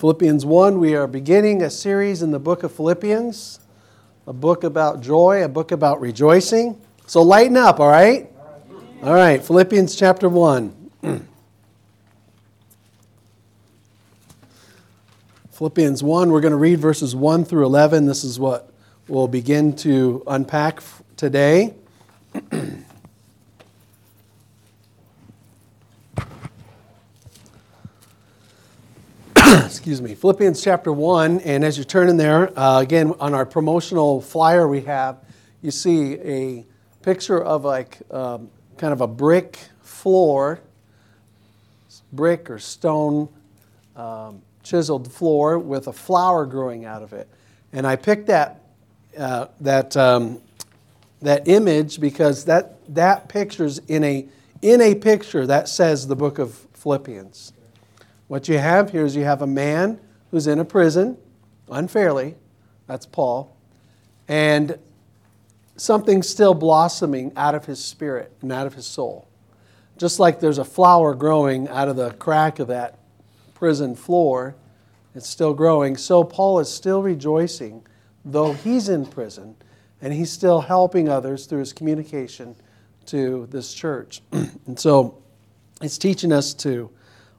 Philippians 1, we are beginning a series in the book of Philippians, a book about joy, a book about rejoicing. So lighten up, all right? All right, Philippians chapter 1. Philippians 1, we're going to read verses 1 through 11. This is what we'll begin to unpack today. excuse me, Philippians chapter 1. And as you turn in there, uh, again, on our promotional flyer we have, you see a picture of like um, kind of a brick floor, brick or stone um, chiseled floor with a flower growing out of it. And I picked that, uh, that, um, that image because that, that picture's in a, in a picture that says the book of Philippians. What you have here is you have a man who's in a prison unfairly. That's Paul. And something still blossoming out of his spirit and out of his soul. Just like there's a flower growing out of the crack of that prison floor, it's still growing. So Paul is still rejoicing, though he's in prison, and he's still helping others through his communication to this church. and so it's teaching us to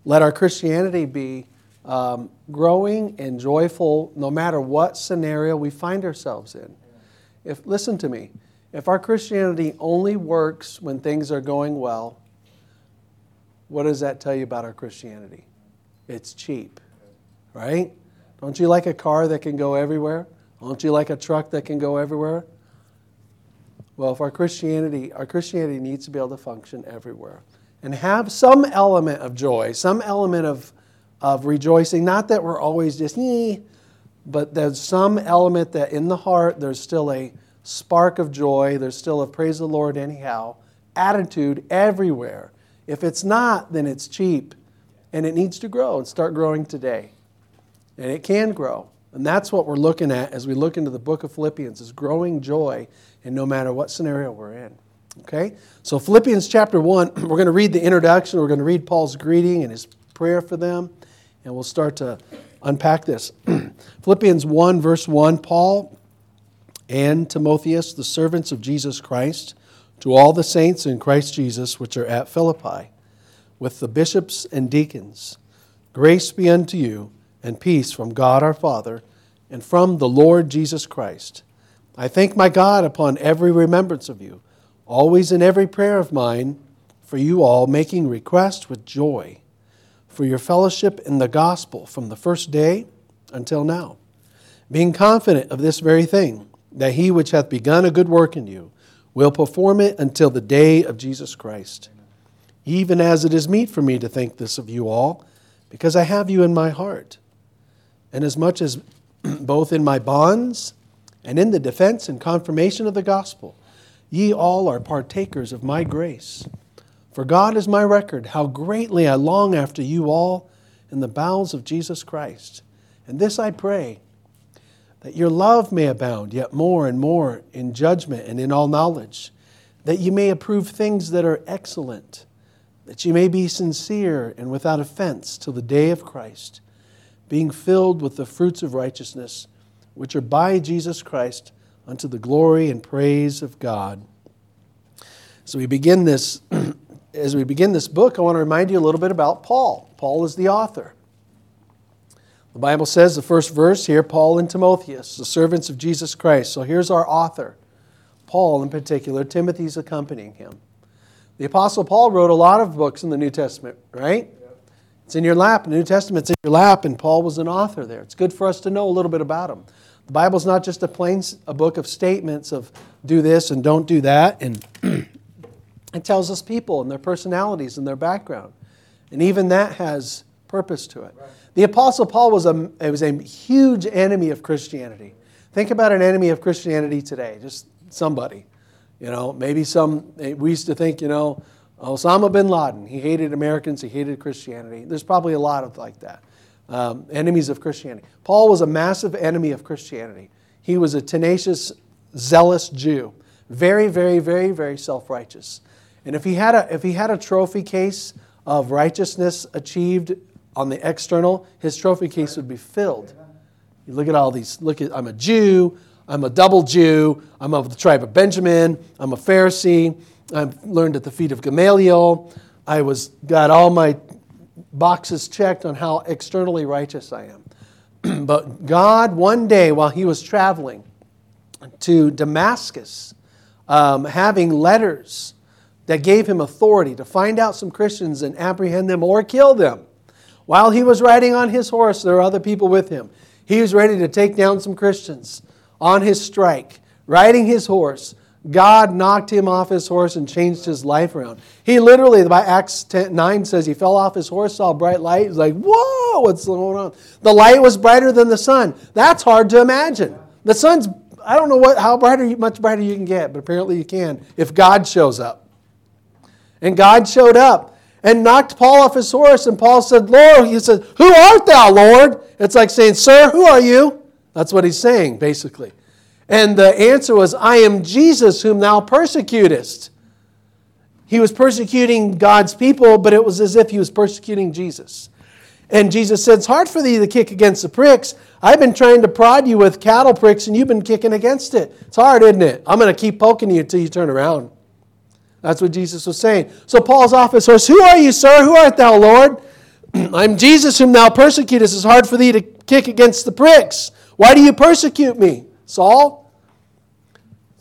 let our Christianity be um, growing and joyful no matter what scenario we find ourselves in. If, listen to me, if our Christianity only works when things are going well, what does that tell you about our Christianity? It's cheap, right? Don't you like a car that can go everywhere? Don't you like a truck that can go everywhere? Well, if our Christianity, our Christianity needs to be able to function everywhere and have some element of joy, some element of, of rejoicing. Not that we're always just, eh, but there's some element that in the heart there's still a spark of joy, there's still a praise the Lord anyhow attitude everywhere. If it's not, then it's cheap and it needs to grow and start growing today. And it can grow. And that's what we're looking at as we look into the book of Philippians is growing joy in no matter what scenario we're in. Okay? So, Philippians chapter 1, we're going to read the introduction. We're going to read Paul's greeting and his prayer for them, and we'll start to unpack this. Philippians 1, verse 1 Paul and Timotheus, the servants of Jesus Christ, to all the saints in Christ Jesus which are at Philippi, with the bishops and deacons, grace be unto you, and peace from God our Father, and from the Lord Jesus Christ. I thank my God upon every remembrance of you always in every prayer of mine for you all, making request with joy for your fellowship in the gospel from the first day until now, being confident of this very thing, that he which hath begun a good work in you will perform it until the day of Jesus Christ. Even as it is meet for me to think this of you all, because I have you in my heart. And as much as both in my bonds and in the defense and confirmation of the gospel, Ye all are partakers of my grace. For God is my record, how greatly I long after you all in the bowels of Jesus Christ. And this I pray, that your love may abound yet more and more in judgment and in all knowledge, that you may approve things that are excellent, that you may be sincere and without offense till the day of Christ, being filled with the fruits of righteousness, which are by Jesus Christ unto the glory and praise of God. So we begin this as we begin this book, I want to remind you a little bit about Paul. Paul is the author. The Bible says the first verse here, Paul and Timotheus, the servants of Jesus Christ. So here's our author, Paul in particular. Timothy's accompanying him. The Apostle Paul wrote a lot of books in the New Testament, right? It's in your lap. The New Testament's in your lap, and Paul was an author there. It's good for us to know a little bit about him. The Bible's not just a plain a book of statements of do this and don't do that, and it tells us people and their personalities and their background, and even that has purpose to it. Right. The Apostle Paul was a was a huge enemy of Christianity. Think about an enemy of Christianity today, just somebody. You know, maybe some. Eh, we used to think, you know, Osama bin Laden. He hated Americans. He hated Christianity. There's probably a lot of like that um, enemies of Christianity. Paul was a massive enemy of Christianity. He was a tenacious, zealous Jew, very, very, very, very self-righteous. And if he had a if he had a trophy case of righteousness achieved on the external, his trophy case would be filled. You look at all these, look at, I'm a Jew, I'm a double Jew, I'm of the tribe of Benjamin, I'm a Pharisee, I've learned at the feet of Gamaliel, I was got all my boxes checked on how externally righteous I am. but God, one day while he was traveling to Damascus, um, having letters that gave him authority to find out some Christians and apprehend them or kill them. While he was riding on his horse, there were other people with him. He was ready to take down some Christians on his strike, riding his horse. God knocked him off his horse and changed his life around. He literally, by Acts 10, 9 says, he fell off his horse, saw a bright light. He's like, whoa, what's going on? The light was brighter than the sun. That's hard to imagine. The sun's, I don't know what, how brighter, much brighter you can get, but apparently you can if God shows up. And God showed up and knocked Paul off his horse. And Paul said, Lord, he said, Who art thou, Lord? It's like saying, Sir, who are you? That's what he's saying, basically. And the answer was, I am Jesus whom thou persecutest. He was persecuting God's people, but it was as if he was persecuting Jesus. And Jesus said, It's hard for thee to kick against the pricks. I've been trying to prod you with cattle pricks, and you've been kicking against it. It's hard, isn't it? I'm going to keep poking you until you turn around. That's what Jesus was saying. So Paul's off his horse. Who are you, sir? Who art thou, Lord? I'm Jesus whom thou persecutest. It's hard for thee to kick against the pricks. Why do you persecute me, Saul?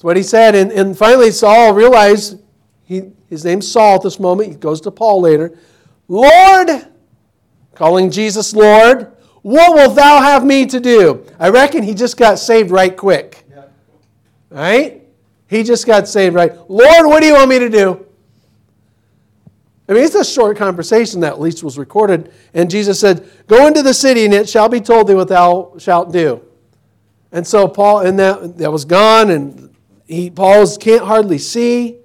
That's what he said. And, and finally, Saul realized, he, his name's Saul at this moment. He goes to Paul later. Lord, calling Jesus Lord, what wilt thou have me to do? I reckon he just got saved right quick. Yeah. Right? He just got saved right. Lord, what do you want me to do? I mean, it's a short conversation that at least was recorded. And Jesus said, Go into the city, and it shall be told thee what thou shalt do. And so Paul, and that, that was gone, and he, Paul's can't hardly see.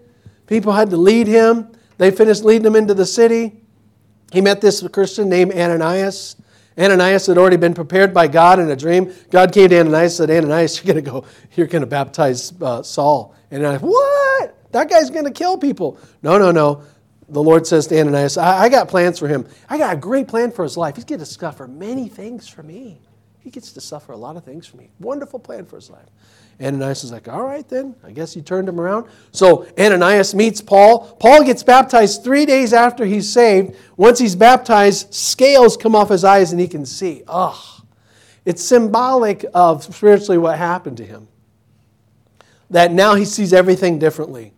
People had to lead him. They finished leading him into the city. He met this Christian named Ananias. Ananias had already been prepared by God in a dream. God came to Ananias and said, Ananias, you're going to go, you're going to baptize uh, Saul. And I, what? That guy's going to kill people. No, no, no. The Lord says to Ananias, I, I got plans for him. I got a great plan for his life. He's going to suffer many things for me. He gets to suffer a lot of things for me. Wonderful plan for his life. Ananias is like, all right then, I guess you turned him around. So Ananias meets Paul. Paul gets baptized three days after he's saved. Once he's baptized, scales come off his eyes and he can see. Ugh. It's symbolic of spiritually what happened to him. That now he sees everything differently.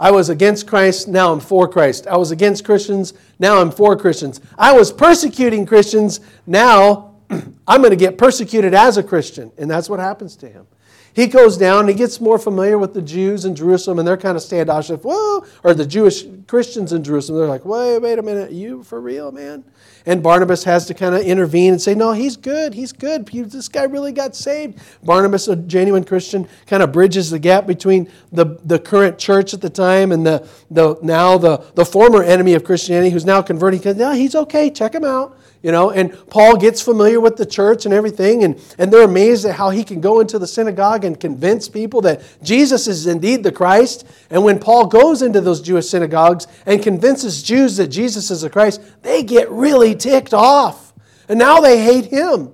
I was against Christ, now I'm for Christ. I was against Christians, now I'm for Christians. I was persecuting Christians, now I'm going to get persecuted as a Christian. And that's what happens to him. He goes down he gets more familiar with the Jews in Jerusalem, and they're kind of standoffish. Whoa! Or the Jewish Christians in Jerusalem. They're like, wait, wait a minute. You for real, man? And Barnabas has to kind of intervene and say, no, he's good. He's good. This guy really got saved. Barnabas, a genuine Christian, kind of bridges the gap between the, the current church at the time and the, the now the, the former enemy of Christianity who's now converting. Because, no, he's okay. Check him out you know and paul gets familiar with the church and everything and, and they're amazed at how he can go into the synagogue and convince people that jesus is indeed the christ and when paul goes into those jewish synagogues and convinces jews that jesus is the christ they get really ticked off and now they hate him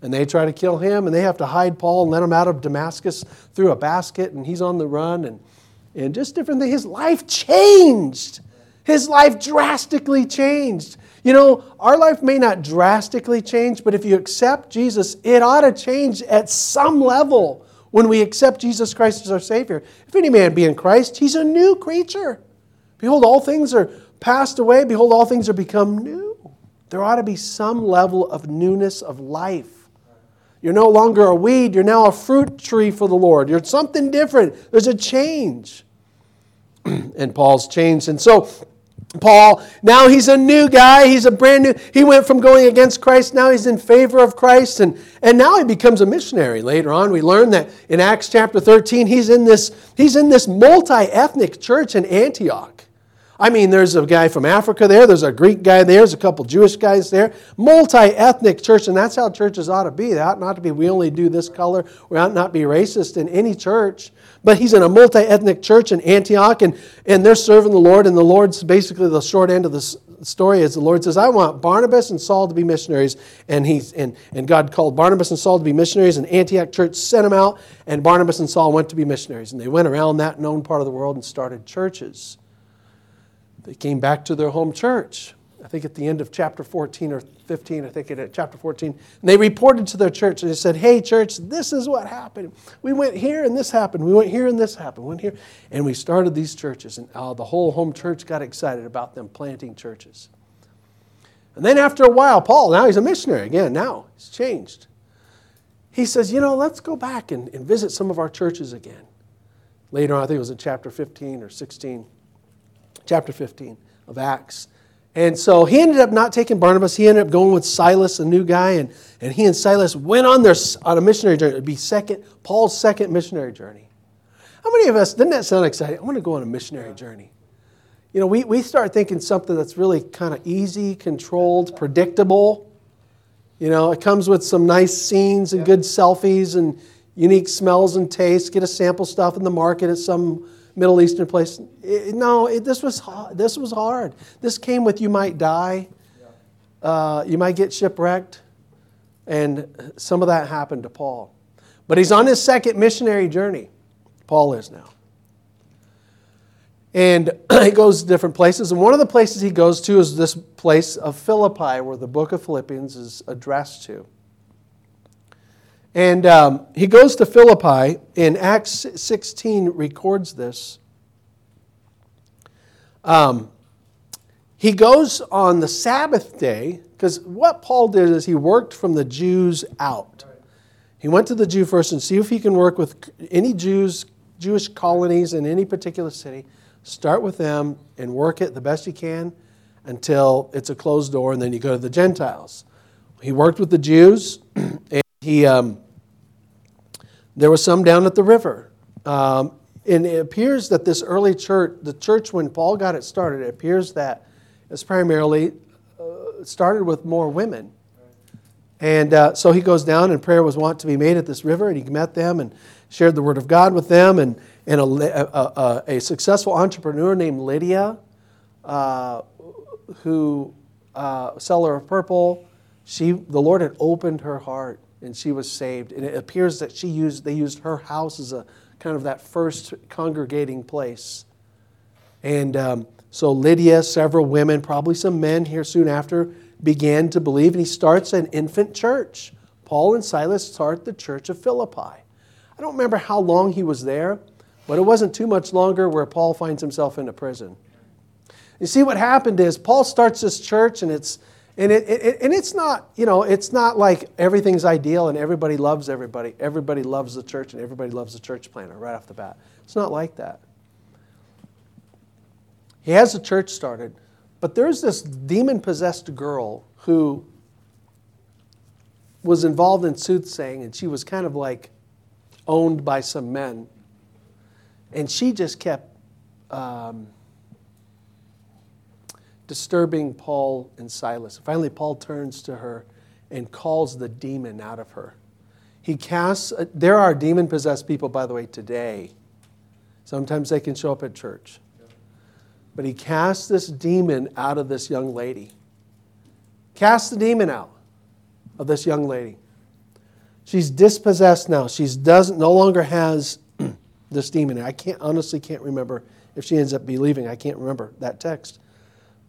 and they try to kill him and they have to hide paul and let him out of damascus through a basket and he's on the run and, and just different things his life changed his life drastically changed you know, our life may not drastically change, but if you accept Jesus, it ought to change at some level when we accept Jesus Christ as our Savior. If any man be in Christ, he's a new creature. Behold, all things are passed away. Behold, all things are become new. There ought to be some level of newness of life. You're no longer a weed, you're now a fruit tree for the Lord. You're something different. There's a change. and Paul's changed. And so, Paul, now he's a new guy. He's a brand new. He went from going against Christ, now he's in favor of Christ, and, and now he becomes a missionary. Later on, we learn that in Acts chapter 13, he's in this, he's in this multi-ethnic church in Antioch. I mean, there's a guy from Africa there, there's a Greek guy there, there's a couple Jewish guys there. Multi ethnic church, and that's how churches ought to be. They ought not to be, we only do this color. We ought not be racist in any church. But he's in a multi ethnic church in Antioch, and, and they're serving the Lord, and the Lord's basically the short end of the story is the Lord says, I want Barnabas and Saul to be missionaries. And, he's, and, and God called Barnabas and Saul to be missionaries, and Antioch church sent them out, and Barnabas and Saul went to be missionaries. And they went around that known part of the world and started churches. They came back to their home church. I think at the end of chapter 14 or 15, I think it at chapter 14, and they reported to their church and they said, Hey, church, this is what happened. We went here and this happened. We went here and this happened. We went here. And we started these churches, and uh, the whole home church got excited about them planting churches. And then after a while, Paul, now he's a missionary again, now he's changed. He says, You know, let's go back and, and visit some of our churches again. Later on, I think it was in chapter 15 or 16, chapter 15 of Acts. And so he ended up not taking Barnabas. He ended up going with Silas, a new guy, and, and he and Silas went on their on a missionary journey. It'd be second Paul's second missionary journey. How many of us, doesn't that sound exciting? I want to go on a missionary journey. You know, we, we start thinking something that's really kind of easy, controlled, predictable. You know, it comes with some nice scenes and good selfies and unique smells and tastes. Get a sample stuff in the market at some Middle Eastern place. It, no, it, this, was, this was hard. This came with you might die, uh, you might get shipwrecked, and some of that happened to Paul. But he's on his second missionary journey. Paul is now. And he goes to different places. And one of the places he goes to is this place of Philippi, where the book of Philippians is addressed to. And um, he goes to Philippi, in Acts 16 records this. Um, he goes on the Sabbath day, because what Paul did is he worked from the Jews out. He went to the Jew first and see if he can work with any Jews, Jewish colonies in any particular city. Start with them and work it the best you can until it's a closed door, and then you go to the Gentiles. He worked with the Jews, he um, there was some down at the river. Um, and it appears that this early church, the church when Paul got it started, it appears that it's primarily uh, started with more women. And uh, so he goes down, and prayer was wont to be made at this river, and he met them and shared the word of God with them. And, and a, a, a, a successful entrepreneur named Lydia, uh, who uh, seller of purple, she the Lord had opened her heart and she was saved. And it appears that she used, they used her house as a kind of that first congregating place. And um, so Lydia, several women, probably some men here soon after, began to believe. And he starts an infant church. Paul and Silas start the church of Philippi. I don't remember how long he was there, but it wasn't too much longer where Paul finds himself in a prison. You see, what happened is Paul starts this church, and it's and, it, it, and it's not, you know, it's not like everything's ideal and everybody loves everybody. Everybody loves the church and everybody loves the church planter right off the bat. It's not like that. He has a church started, but there's this demon possessed girl who was involved in soothsaying and she was kind of like owned by some men. And she just kept. Um, disturbing Paul and Silas. Finally, Paul turns to her and calls the demon out of her. He casts, uh, there are demon possessed people, by the way, today. Sometimes they can show up at church. But he casts this demon out of this young lady. Cast the demon out of this young lady. She's dispossessed now. She doesn't no longer has this demon. I can't honestly can't remember if she ends up believing. I can't remember that text.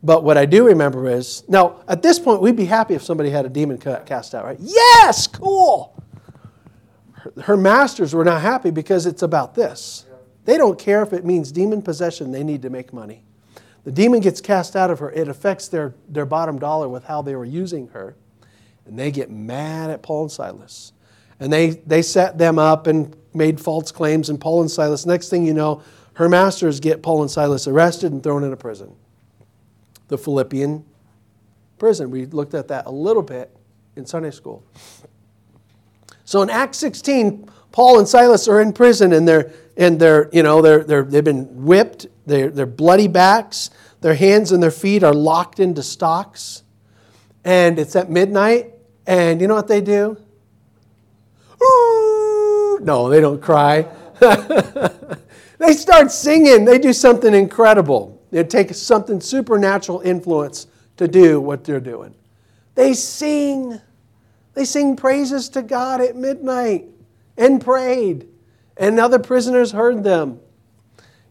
But what I do remember is now, at this point, we'd be happy if somebody had a demon cast out, right? Yes, cool. Her, masters were not happy because it's about this. They don't care if it means demon possession, they need to make money. The demon gets cast out of her, it affects their, their bottom dollar with how they were using her. And they get mad at Paul and Silas. And they, they set them up and made false claims. And Paul and Silas, next thing you know, her masters get Paul and Silas arrested and thrown in a prison the Philippian prison. We looked at that a little bit in Sunday school. So in Acts 16, Paul and Silas are in prison and they're and they're you know they're, they're they've been whipped. They're, they're bloody backs. Their hands and their feet are locked into stocks. And it's at midnight. And you know what they do? Ooh! No, they don't cry. they start singing. They do something incredible. It takes something supernatural influence to do what they're doing. They sing. They sing praises to God at midnight and prayed, and other prisoners heard them.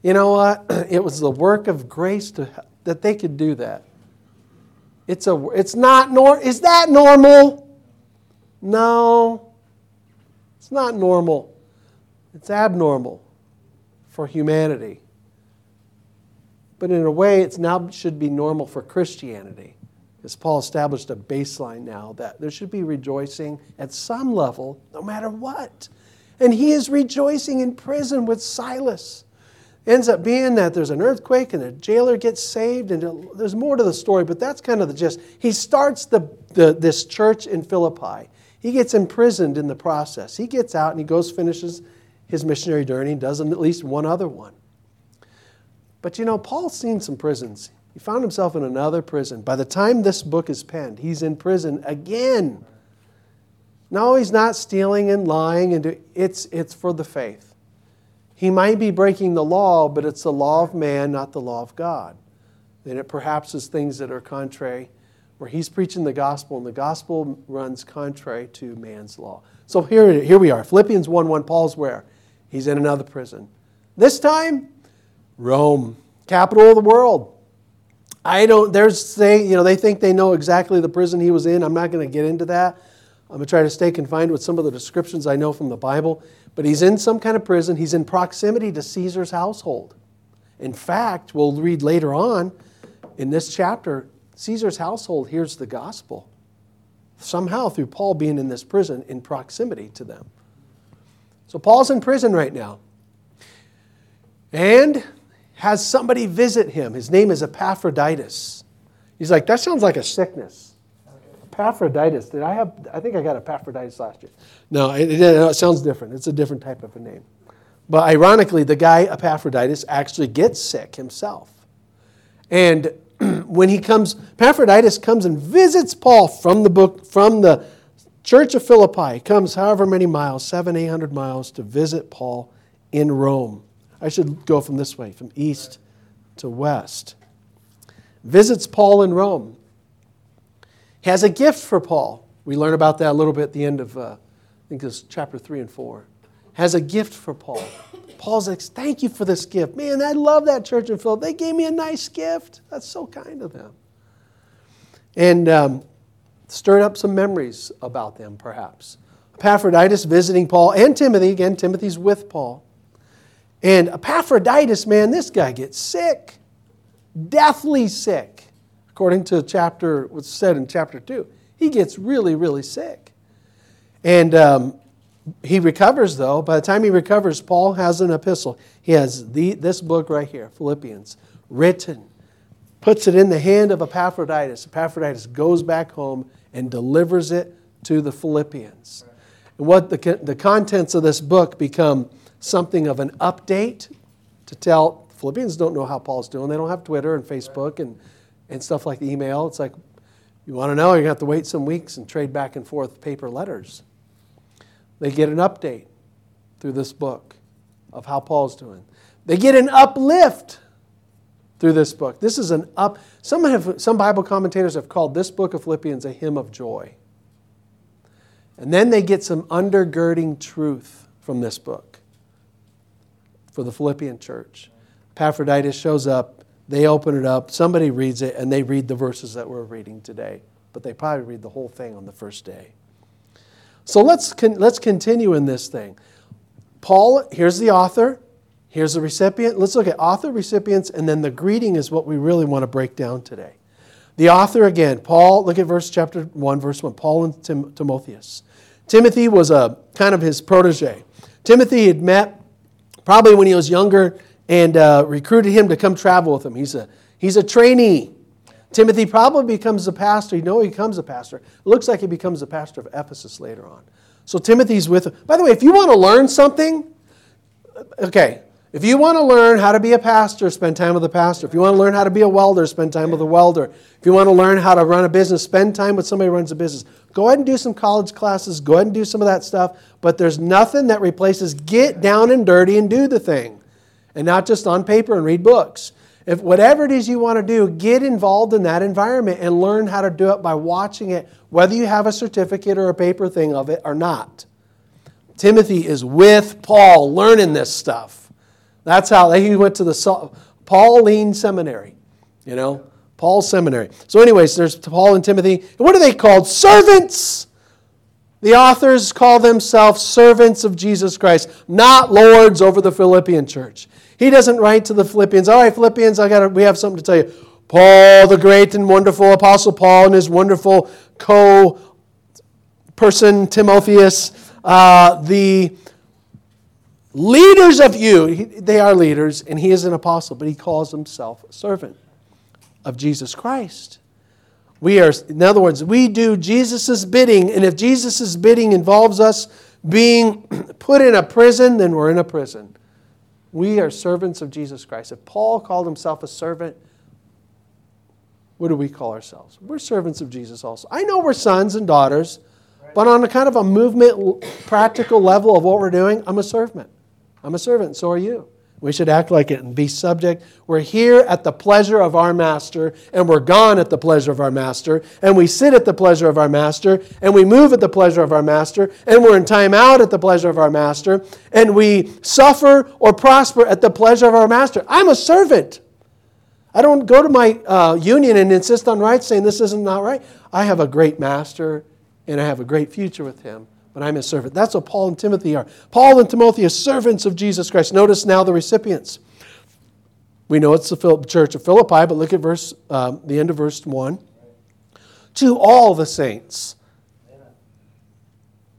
You know what? It was the work of grace to, that they could do that. It's, a, it's not nor is that normal? No. It's not normal. It's abnormal for humanity. But in a way, it's now should be normal for Christianity. As Paul established a baseline now that there should be rejoicing at some level, no matter what. And he is rejoicing in prison with Silas ends up being that there's an earthquake and a jailer gets saved, and there's more to the story, but that's kind of the gist. He starts the, the, this church in Philippi. He gets imprisoned in the process. He gets out and he goes, finishes his missionary journey, and does at least one other one. But you know, Paul's seen some prisons. He found himself in another prison. By the time this book is penned, he's in prison again. No, he's not stealing and lying, and it's, it's for the faith. He might be breaking the law, but it's the law of man, not the law of God. Then it perhaps is things that are contrary, where he's preaching the gospel, and the gospel runs contrary to man's law. So here, here we are. Philippians 1 1, Paul's where? He's in another prison. This time, Rome, capital of the world. I don't, they're saying, you know, they think they know exactly the prison he was in. I'm not going to get into that. I'm going to try to stay confined with some of the descriptions I know from the Bible. But he's in some kind of prison. He's in proximity to Caesar's household. In fact, we'll read later on in this chapter, Caesar's household hears the gospel somehow through Paul being in this prison in proximity to them. So Paul's in prison right now and has somebody visit him. His name is Epaphroditus. He's like, that sounds like a sickness. Epaphroditus. Did I have? I think I got Epaphroditus last year. No, it, it, it, sounds different. It's a different type of a name. But ironically, the guy Epaphroditus actually gets sick himself, and when he comes, Epaphroditus comes and visits Paul from the book from the church of Philippi. He comes however many miles, seven, eight hundred miles, to visit Paul in Rome. I should go from this way, from east to west. Visits Paul in Rome has a gift for Paul. We learn about that a little bit at the end of, uh, I think it's chapter 3 and 4. Has a gift for Paul. Paul's like, Thank you for this gift. Man, I love that church in Philip. They gave me a nice gift. That's so kind of them. And um, stirred up some memories about them, perhaps. Epaphroditus visiting Paul and Timothy. Again, Timothy's with Paul. And Epaphroditus, man, this guy gets sick, deathly sick according to chapter, what's said in chapter 2. He gets really, really sick. And um, he recovers, though. By the time he recovers, Paul has an epistle. He has the, this book right here, Philippians, written, puts it in the hand of Epaphroditus. Epaphroditus goes back home and delivers it to the Philippians. And what the, the contents of this book become something of an update to tell Philippians don't know how Paul's doing. They don't have Twitter and Facebook and and stuff like the email. It's like, you want to know, you're going to have to wait some weeks and trade back and forth paper letters. They get an update through this book of how Paul's doing. They get an uplift through this book. This is an up. Some, have, some Bible commentators have called this book of Philippians a hymn of joy. And then they get some undergirding truth from this book for the Philippian church. Epaphroditus shows up they open it up, somebody reads it, and they read the verses that we're reading today. But they probably read the whole thing on the first day. So let's, con- let's continue in this thing. Paul, here's the author, here's the recipient. Let's look at author, recipients, and then the greeting is what we really want to break down today. The author again, Paul, look at verse chapter 1, verse 1, Paul and Tim- Timotheus. Timothy was a kind of his protege. Timothy had met probably when he was younger and uh, recruited him to come travel with him. He's a, he's a trainee. Timothy probably becomes a pastor. You know he becomes a pastor. It looks like he becomes a pastor of Ephesus later on. So Timothy's with him. By the way, if you want to learn something, okay, if you want to learn how to be a pastor, spend time with a pastor. If you want to learn how to be a welder, spend time with a welder. If you want to learn how to run a business, spend time with somebody who runs a business. Go ahead and do some college classes. Go ahead and do some of that stuff. But there's nothing that replaces get down and dirty and do the thing and not just on paper and read books. If whatever it is you want to do, get involved in that environment and learn how to do it by watching it, whether you have a certificate or a paper thing of it or not. Timothy is with Paul learning this stuff. That's how he went to the Pauline Seminary, you know, Paul's Seminary. So, anyways, there's Paul and Timothy. What are they called? Servants. The authors call themselves servants of Jesus Christ, not lords over the Philippian church. He doesn't write to the Philippians, all right, Philippians, I got we have something to tell you. Paul, the great and wonderful Apostle Paul, and his wonderful co person, Timotheus, uh, the leaders of you, he, they are leaders, and he is an apostle, but he calls himself a servant of Jesus Christ. We are, in other words, we do Jesus' bidding, and if Jesus' bidding involves us being put in a prison, then we're in a prison. We are servants of Jesus Christ. If Paul called himself a servant, what do we call ourselves? We're servants of Jesus also. I know we're sons and daughters, but on a kind of a movement, practical level of what we're doing, I'm a servant. I'm a servant, so are you. We should act like it and be subject. We're here at the pleasure of our master, and we're gone at the pleasure of our master, and we sit at the pleasure of our master, and we move at the pleasure of our master, and we're in time out at the pleasure of our master, and we suffer or prosper at the pleasure of our master. I'm a servant. I don't go to my uh, union and insist on rights saying this isn't not right. I have a great master, and I have a great future with him but I'm his servant. That's what Paul and Timothy are. Paul and Timothy are servants of Jesus Christ. Notice now the recipients. We know it's the church of Philippi, but look at verse, um, the end of verse 1. To all the saints.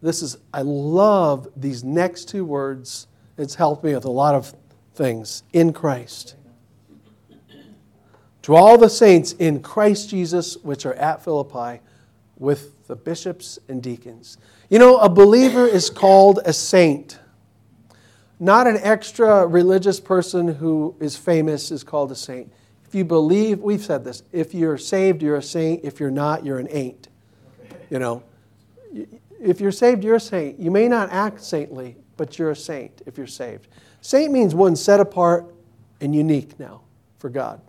This is, I love these next two words. It's helped me with a lot of things. In Christ. To all the saints in Christ Jesus, which are at Philippi, with the bishops and deacons. You know, a believer is called a saint. Not an extra religious person who is famous is called a saint. If you believe, we've said this, if you're saved, you're a saint. If you're not, you're an ain't. You know, if you're saved, you're a saint. You may not act saintly, but you're a saint if you're saved. Saint means one set apart and unique now for God.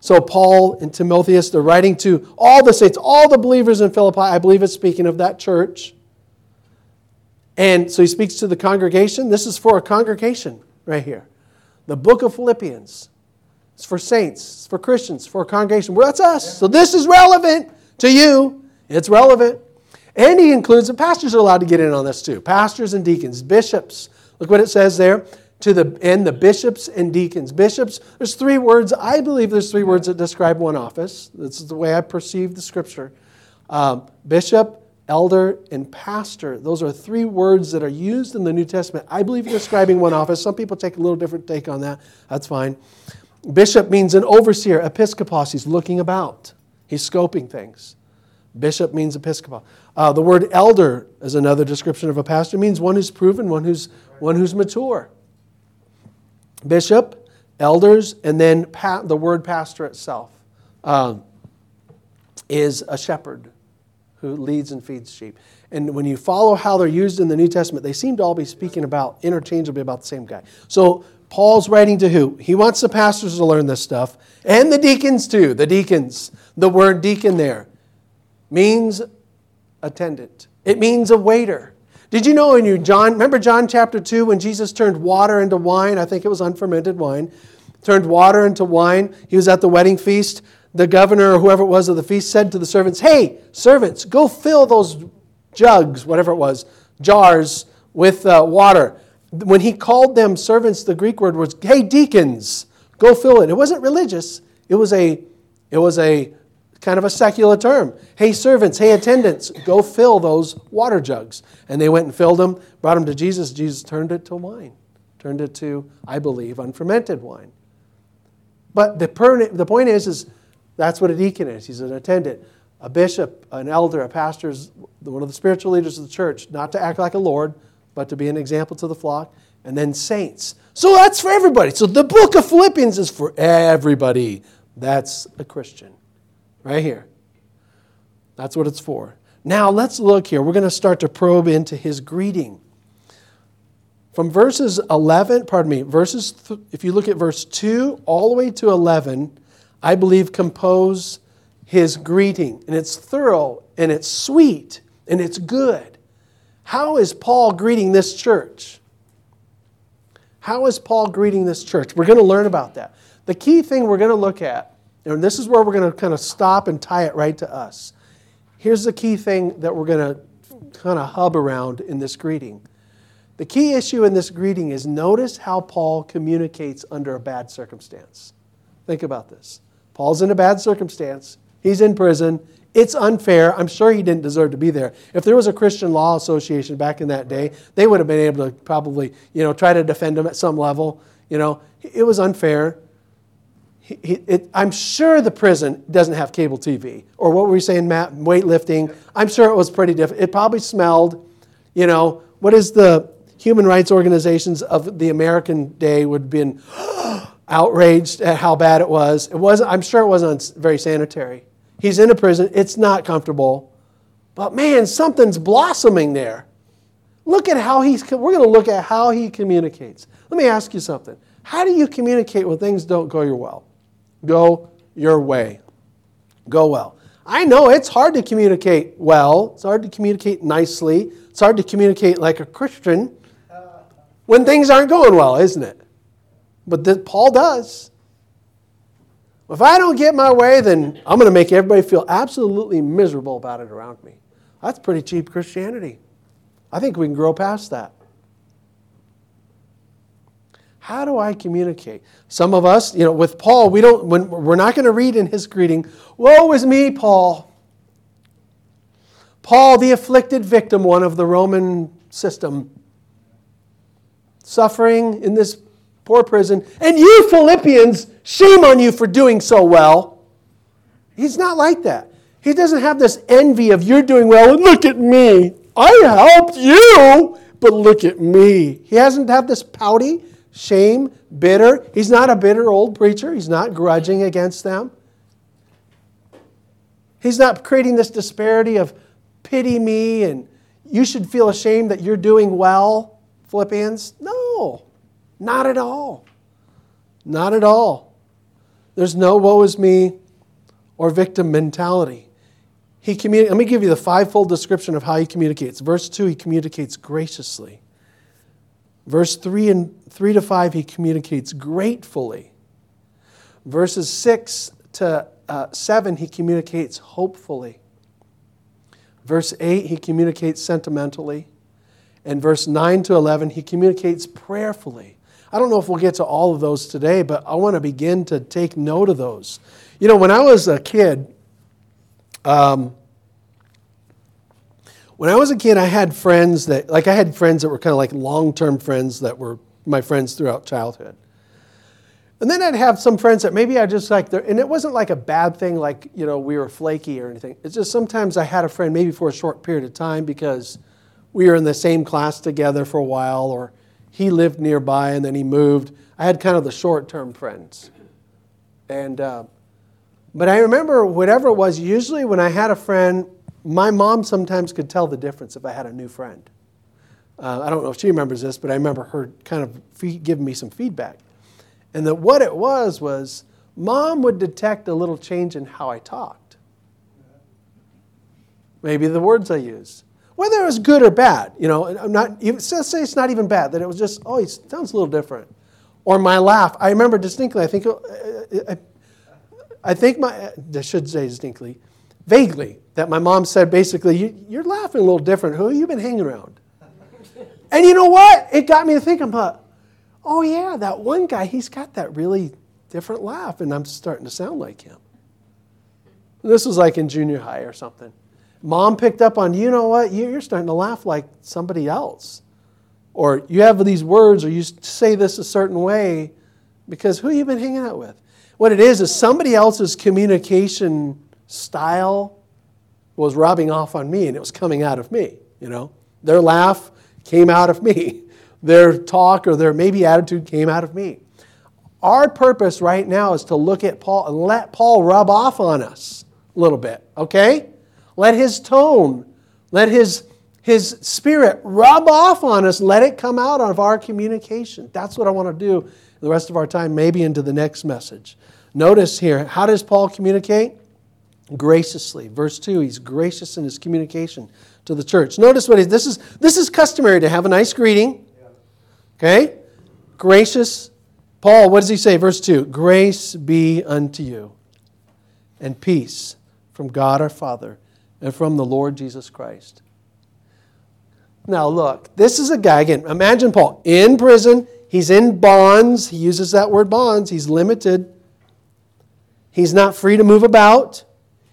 So, Paul and Timotheus, they're writing to all the saints, all the believers in Philippi. I believe it's speaking of that church. And so he speaks to the congregation. This is for a congregation right here. The book of Philippians. It's for saints, it's for Christians, for a congregation. Well, that's us. So this is relevant to you. It's relevant. And he includes, the pastors are allowed to get in on this too. Pastors and deacons, bishops. Look what it says there. To the and the bishops and deacons. Bishops, there's three words. I believe there's three words that describe one office. This is the way I perceive the scripture. Um, bishop, elder, and pastor. Those are three words that are used in the New Testament. I believe describing one office. Some people take a little different take on that. That's fine. Bishop means an overseer. Episkopos, he's looking about, he's scoping things. Bishop means episcopal. Uh, the word elder is another description of a pastor. It means one who's proven, one who's, one who's mature. Bishop, elders, and then pa- the word pastor itself uh, is a shepherd who leads and feeds sheep. And when you follow how they're used in the New Testament, they seem to all be speaking about interchangeably about the same guy. So Paul's writing to who? He wants the pastors to learn this stuff, and the deacons too. The deacons. The word deacon there means attendant. It means a waiter. Did you know in you John, remember John chapter 2 when Jesus turned water into wine? I think it was unfermented wine. Turned water into wine. He was at the wedding feast the governor or whoever it was of the feast said to the servants, Hey, servants, go fill those jugs, whatever it was, jars with uh, water. When he called them servants, the Greek word was, Hey, deacons, go fill it. It wasn't religious, it was a, it was a kind of a secular term. Hey, servants, hey, attendants, go fill those water jugs. And they went and filled them, brought them to Jesus. Jesus turned it to wine, turned it to, I believe, unfermented wine. But the, the point is, is that's what a deacon is. He's an attendant. A bishop, an elder, a pastor is one of the spiritual leaders of the church, not to act like a lord, but to be an example to the flock. And then saints. So that's for everybody. So the book of Philippians is for everybody. That's a Christian. Right here. That's what it's for. Now let's look here. We're going to start to probe into his greeting. From verses 11, pardon me, verses, th- if you look at verse 2 all the way to 11, I believe compose his greeting. And it's thorough and it's sweet and it's good. How is Paul greeting this church? How is Paul greeting this church? We're going to learn about that. The key thing we're going to look at, and this is where we're going to kind of stop and tie it right to us. Here's the key thing that we're going to kind of hub around in this greeting. The key issue in this greeting is notice how Paul communicates under a bad circumstance. Think about this. Paul's in a bad circumstance. He's in prison. It's unfair. I'm sure he didn't deserve to be there. If there was a Christian law association back in that day, they would have been able to probably, you know, try to defend him at some level. You know, it was unfair. He, he, it, I'm sure the prison doesn't have cable TV. Or what were we saying, Matt? Weightlifting. I'm sure it was pretty different. It probably smelled. You know, what is the human rights organizations of the American day would have been outraged at how bad it was. It wasn't, I'm sure it wasn't very sanitary. He's in a prison, it's not comfortable. But man, something's blossoming there. Look at how he's, we're going to look at how he communicates. Let me ask you something. How do you communicate when things don't go your well? Go your way. Go well. I know it's hard to communicate well. It's hard to communicate nicely. It's hard to communicate like a Christian when things aren't going well, isn't it? But the, Paul does. If I don't get my way, then I'm going to make everybody feel absolutely miserable about it around me. That's pretty cheap Christianity. I think we can grow past that. How do I communicate? Some of us, you know, with Paul, we don't when we're not going to read in his greeting, "Woe is me, Paul." Paul, the afflicted victim one of the Roman system, suffering in this poor prison. And you, Philippians, shame on you for doing so well. He's not like that. He doesn't have this envy of you're doing well and look at me. I helped you, but look at me. He hasn't had this pouty, shame, bitter. He's not a bitter old preacher. He's not grudging against them. He's not creating this disparity of pity me and you should feel ashamed that you're doing well. Philippians? No, not at all. Not at all. There's no woe is me or victim mentality. He communi- Let me give you the fivefold description of how he communicates. Verse 2, he communicates graciously. Verse 3 and 3 to 5, he communicates gratefully. Verses 6 to uh, 7, he communicates hopefully. Verse 8, he communicates sentimentally and verse 9 to 11, he communicates prayerfully. I don't know if we'll get to all of those today, but I want to begin to take note of those. You know, when I was a kid, um, when I was a kid, I had friends that, like, I had friends that were kind of like long term friends that were my friends throughout childhood. And then I'd have some friends that maybe I just like, and it wasn't like a bad thing, like, you know, we were flaky or anything. It's just sometimes I had a friend maybe for a short period of time because we were in the same class together for a while, or he lived nearby and then he moved. I had kind of the short term friends. And, uh, but I remember whatever it was, usually when I had a friend, my mom sometimes could tell the difference if I had a new friend. Uh, I don't know if she remembers this, but I remember her kind of giving me some feedback. And that what it was was mom would detect a little change in how I talked. Maybe the words I used whether it was good or bad. You know, I'm not even say it's not even bad that it was just oh he sounds a little different, or my laugh. I remember distinctly. I think uh, uh, I think my I should say distinctly, vaguely that my mom said basically you, you're laughing a little different. Who have you been hanging around? And you know what? It got me to think about, oh yeah, that one guy. He's got that really different laugh, and I'm starting to sound like him. This was like in junior high or something. Mom picked up on, you know what, you're starting to laugh like somebody else. Or you have these words, or you say this a certain way because who you been hanging out with? What it is, is somebody else's communication style was rubbing off on me and it was coming out of me, you know. Their laugh came out of me. Their talk or their maybe attitude came out of me. Our purpose right now is to look at Paul and let Paul rub off on us a little bit, okay? Let his tone, let his His Spirit rub off on us, let it come out of our communication. That's what I want to do the rest of our time, maybe into the next message. Notice here, how does Paul communicate? Graciously. Verse 2, he's gracious in his communication to the church. Notice what he, this is this is customary to have a nice greeting. Okay? Gracious. Paul, what does he say? Verse 2 Grace be unto you and peace from God our Father and from the Lord Jesus Christ. Now, look, this is a guy, again, imagine Paul in prison. He's in bonds. He uses that word bonds. He's limited. He's not free to move about.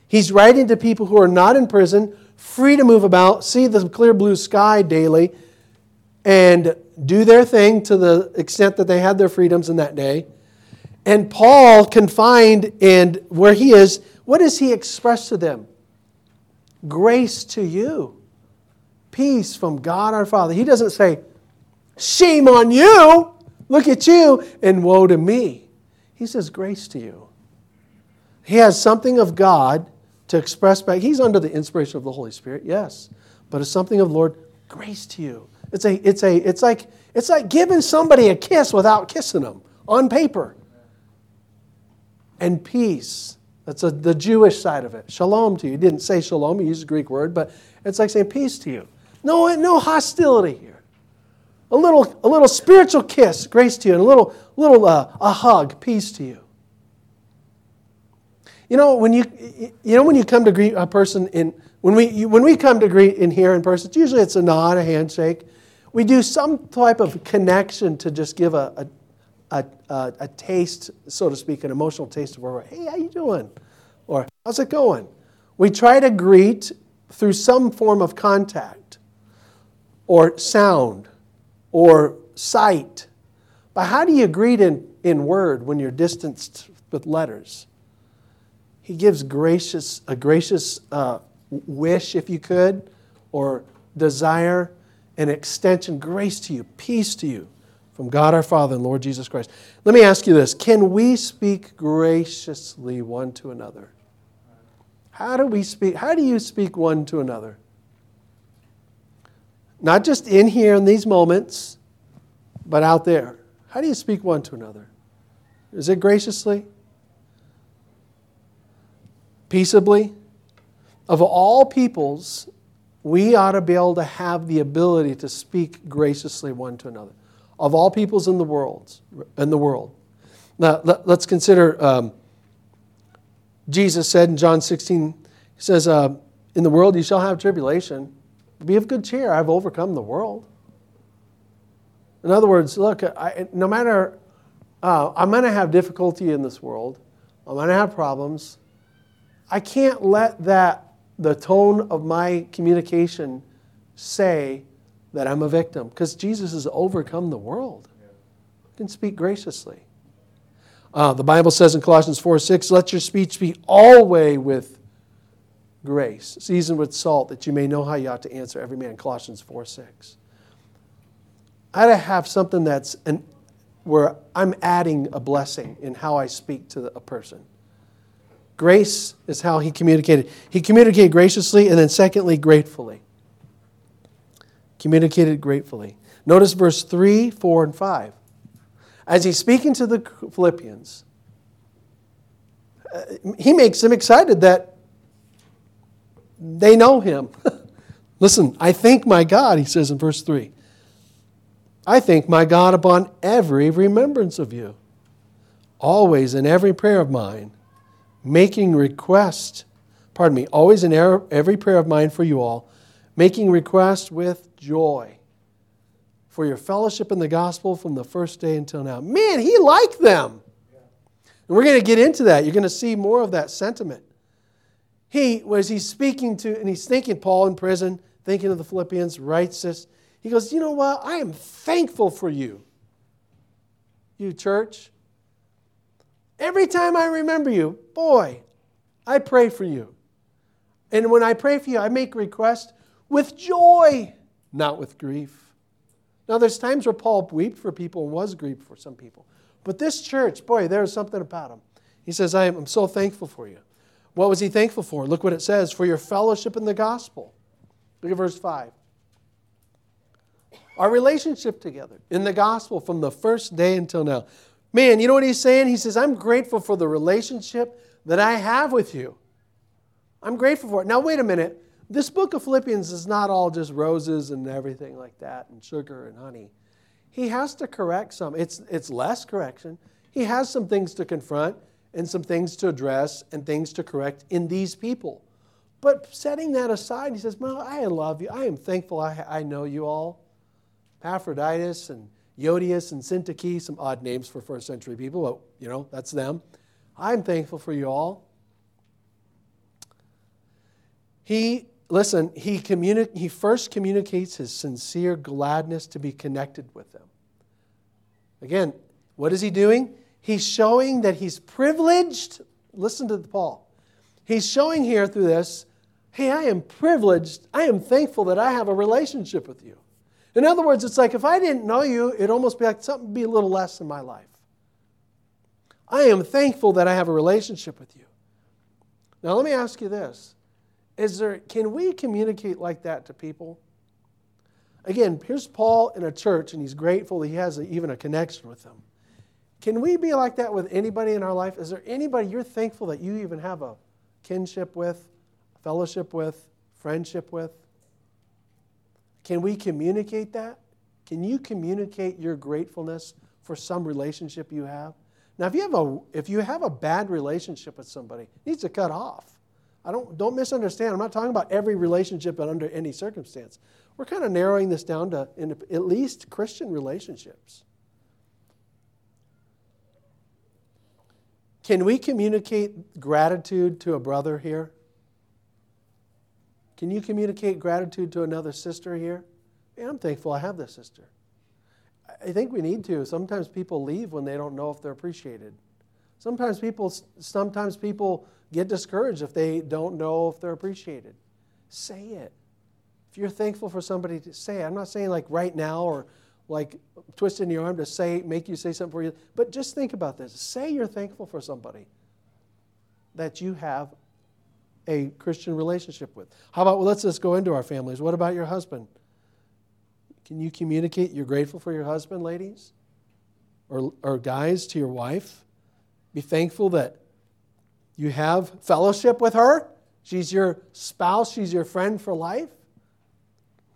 He's writing to people who are not in prison, free to move about, see the clear blue sky daily, and do their thing to the extent that they had their freedoms in that day. And Paul, confined and where he is, what does he express to them? Grace to you peace from God our Father. He doesn't say, Shame on you, look at you, and woe to me. He says, Grace to you. He has something of God to express back. He's under the inspiration of the Holy Spirit, yes, but it's something of Lord, grace to you. It's, a, it's, a, it's, like, it's like giving somebody a kiss without kissing them on paper. And peace. That's a, the Jewish side of it. Shalom to you. He didn't say shalom, he used a Greek word, but it's like saying peace to you. No, no hostility here. A little, a little spiritual kiss, grace to you, and a little, little uh, a hug, peace to you. You know when you, you know when you come to greet a person in when we when we come to greet in here in person, usually it's a nod, a handshake. We do some type of connection to just give a, a, a, a taste, so to speak, an emotional taste of where we're. Hey, how you doing? Or how's it going? We try to greet through some form of contact or sound or sight. But how do you greet in, in word when you're distanced with letters? He gives gracious, a gracious uh, wish, if you could, or desire, an extension, grace to you, peace to you from God our Father and Lord Jesus Christ. Let me ask you this Can we speak graciously one to another? How do we speak? How do you speak one to another? Not just in here in these moments, but out there. How do you speak one to another? Is it graciously? Peaceably? Of all peoples, we ought to be able to have the ability to speak graciously one to another. Of all peoples in the world, in the world. Now let, us consider um, Jesus said in John 16, he says, uh, "In the world you shall have tribulation." Be of good cheer. I've overcome the world. In other words, look, I, no matter, uh, I'm going to have difficulty in this world, I'm going to have problems. I can't let that, the tone of my communication, say that I'm a victim because Jesus has overcome the world. I can speak graciously. Uh, the Bible says in Colossians 4 6, let your speech be always with grace, seasoned with salt, that you may know how you ought to answer every man. Colossians 4 6. I ought to have something that's an, where I'm adding a blessing in how I speak to a person. Grace is how he communicated. He communicated graciously and then, secondly, gratefully. Communicated gratefully. Notice verse 3, 4, and 5. As he's speaking to the Philippians, uh, he makes them excited that they know him. Listen, I thank my God, he says in verse 3. I thank my God upon every remembrance of you, always in every prayer of mine, making request, pardon me, always in every prayer of mine for you all, making request with joy for your fellowship in the gospel from the first day until now. Man, he liked them. And we're going to get into that. You're going to see more of that sentiment he was he's speaking to and he's thinking paul in prison thinking of the philippians writes this he goes you know what i am thankful for you you church every time i remember you boy i pray for you and when i pray for you i make request with joy not with grief now there's times where paul wept for people and was grieved for some people but this church boy there's something about him he says i am so thankful for you what was he thankful for? Look what it says for your fellowship in the gospel. Look at verse 5. our relationship together in the gospel from the first day until now. Man, you know what he's saying? He says, I'm grateful for the relationship that I have with you. I'm grateful for it. Now, wait a minute. This book of Philippians is not all just roses and everything like that and sugar and honey. He has to correct some. It's, it's less correction. He has some things to confront and some things to address and things to correct in these people. But setting that aside, he says, Well, I love you. I am thankful I, I know you all. Epaphroditus and Euodias and Syntyche, some odd names for first century people, but you know, that's them. I'm thankful for you all. He, listen, he, communi- he first communicates his sincere gladness to be connected with them. Again, what is he doing? He's showing that he's privileged. Listen to Paul. He's showing here through this hey, I am privileged. I am thankful that I have a relationship with you. In other words, it's like if I didn't know you, it'd almost be like something be a little less in my life. I am thankful that I have a relationship with you. Now, let me ask you this. Is there, can we communicate like that to people? Again, here's Paul in a church, and he's grateful that he has a, even a connection with them. Can we be like that with anybody in our life? Is there anybody you're thankful that you even have a kinship with, fellowship with, friendship with? Can we communicate that? Can you communicate your gratefulness for some relationship you have? Now, if you have a, if you have a bad relationship with somebody, it needs to cut off. I don't, don't misunderstand. I'm not talking about every relationship and under any circumstance. We're kind of narrowing this down to at least Christian relationships. Can we communicate gratitude to a brother here? Can you communicate gratitude to another sister here? I'm thankful I have this sister. I think we need to. Sometimes people leave when they don't know if they're appreciated. Sometimes people, sometimes people get discouraged if they don't know if they're appreciated. Say it. If you're thankful for somebody to say it, I'm not saying like right now or like twisting your arm to say, make you say something for you, but just think about this. Say you're thankful for somebody that you have a Christian relationship with. How about, well, let's just go into our families. What about your husband? Can you communicate you're grateful for your husband, ladies? Or, or guys, to your wife? Be thankful that you have fellowship with her. She's your spouse, she's your friend for life.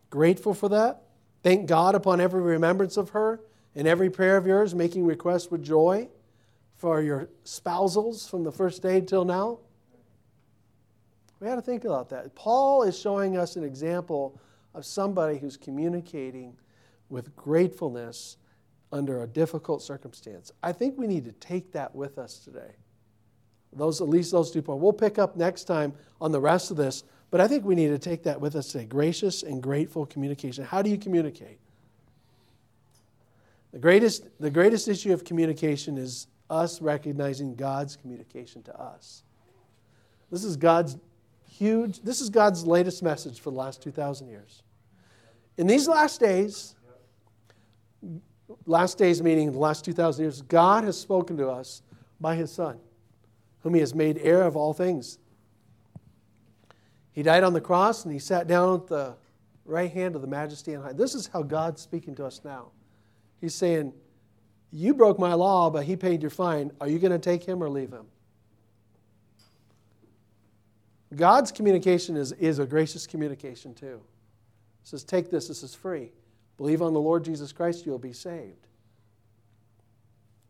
Grateful for that. Thank God upon every remembrance of her and every prayer of yours, making requests with joy for your spousals from the first day till now. We got to think about that. Paul is showing us an example of somebody who's communicating with gratefulness under a difficult circumstance. I think we need to take that with us today. Those, at least those two points. We'll pick up next time on the rest of this, but I think we need to take that with us today. Gracious and grateful communication. How do you communicate? The greatest, the greatest issue of communication is us recognizing God's communication to us. This is God's huge, this is God's latest message for the last 2,000 years. In these last days, last days meaning the last 2,000 years, God has spoken to us by his Son, whom he has made heir of all things. He died on the cross and he sat down at the right hand of the majesty on high. This is how God's speaking to us now. He's saying, You broke my law, but he paid your fine. Are you going to take him or leave him? God's communication is, is a gracious communication too. He says, Take this, this is free. Believe on the Lord Jesus Christ, you'll be saved.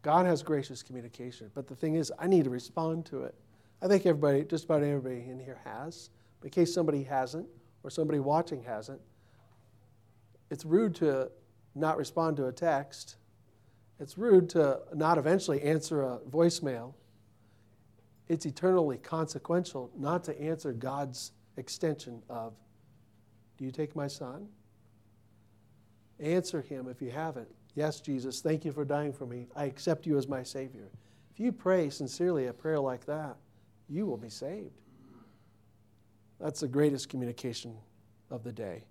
God has gracious communication, but the thing is, I need to respond to it. I think everybody, just about everybody in here has. But in case somebody hasn't, or somebody watching hasn't, it's rude to not respond to a text. It's rude to not eventually answer a voicemail it's eternally consequential not to answer God's extension of, Do you take my son? Answer him if you haven't. Yes, Jesus, thank you for dying for me. I accept you as my Savior. If you pray sincerely a prayer like that, you will be saved. That's the greatest communication of the day.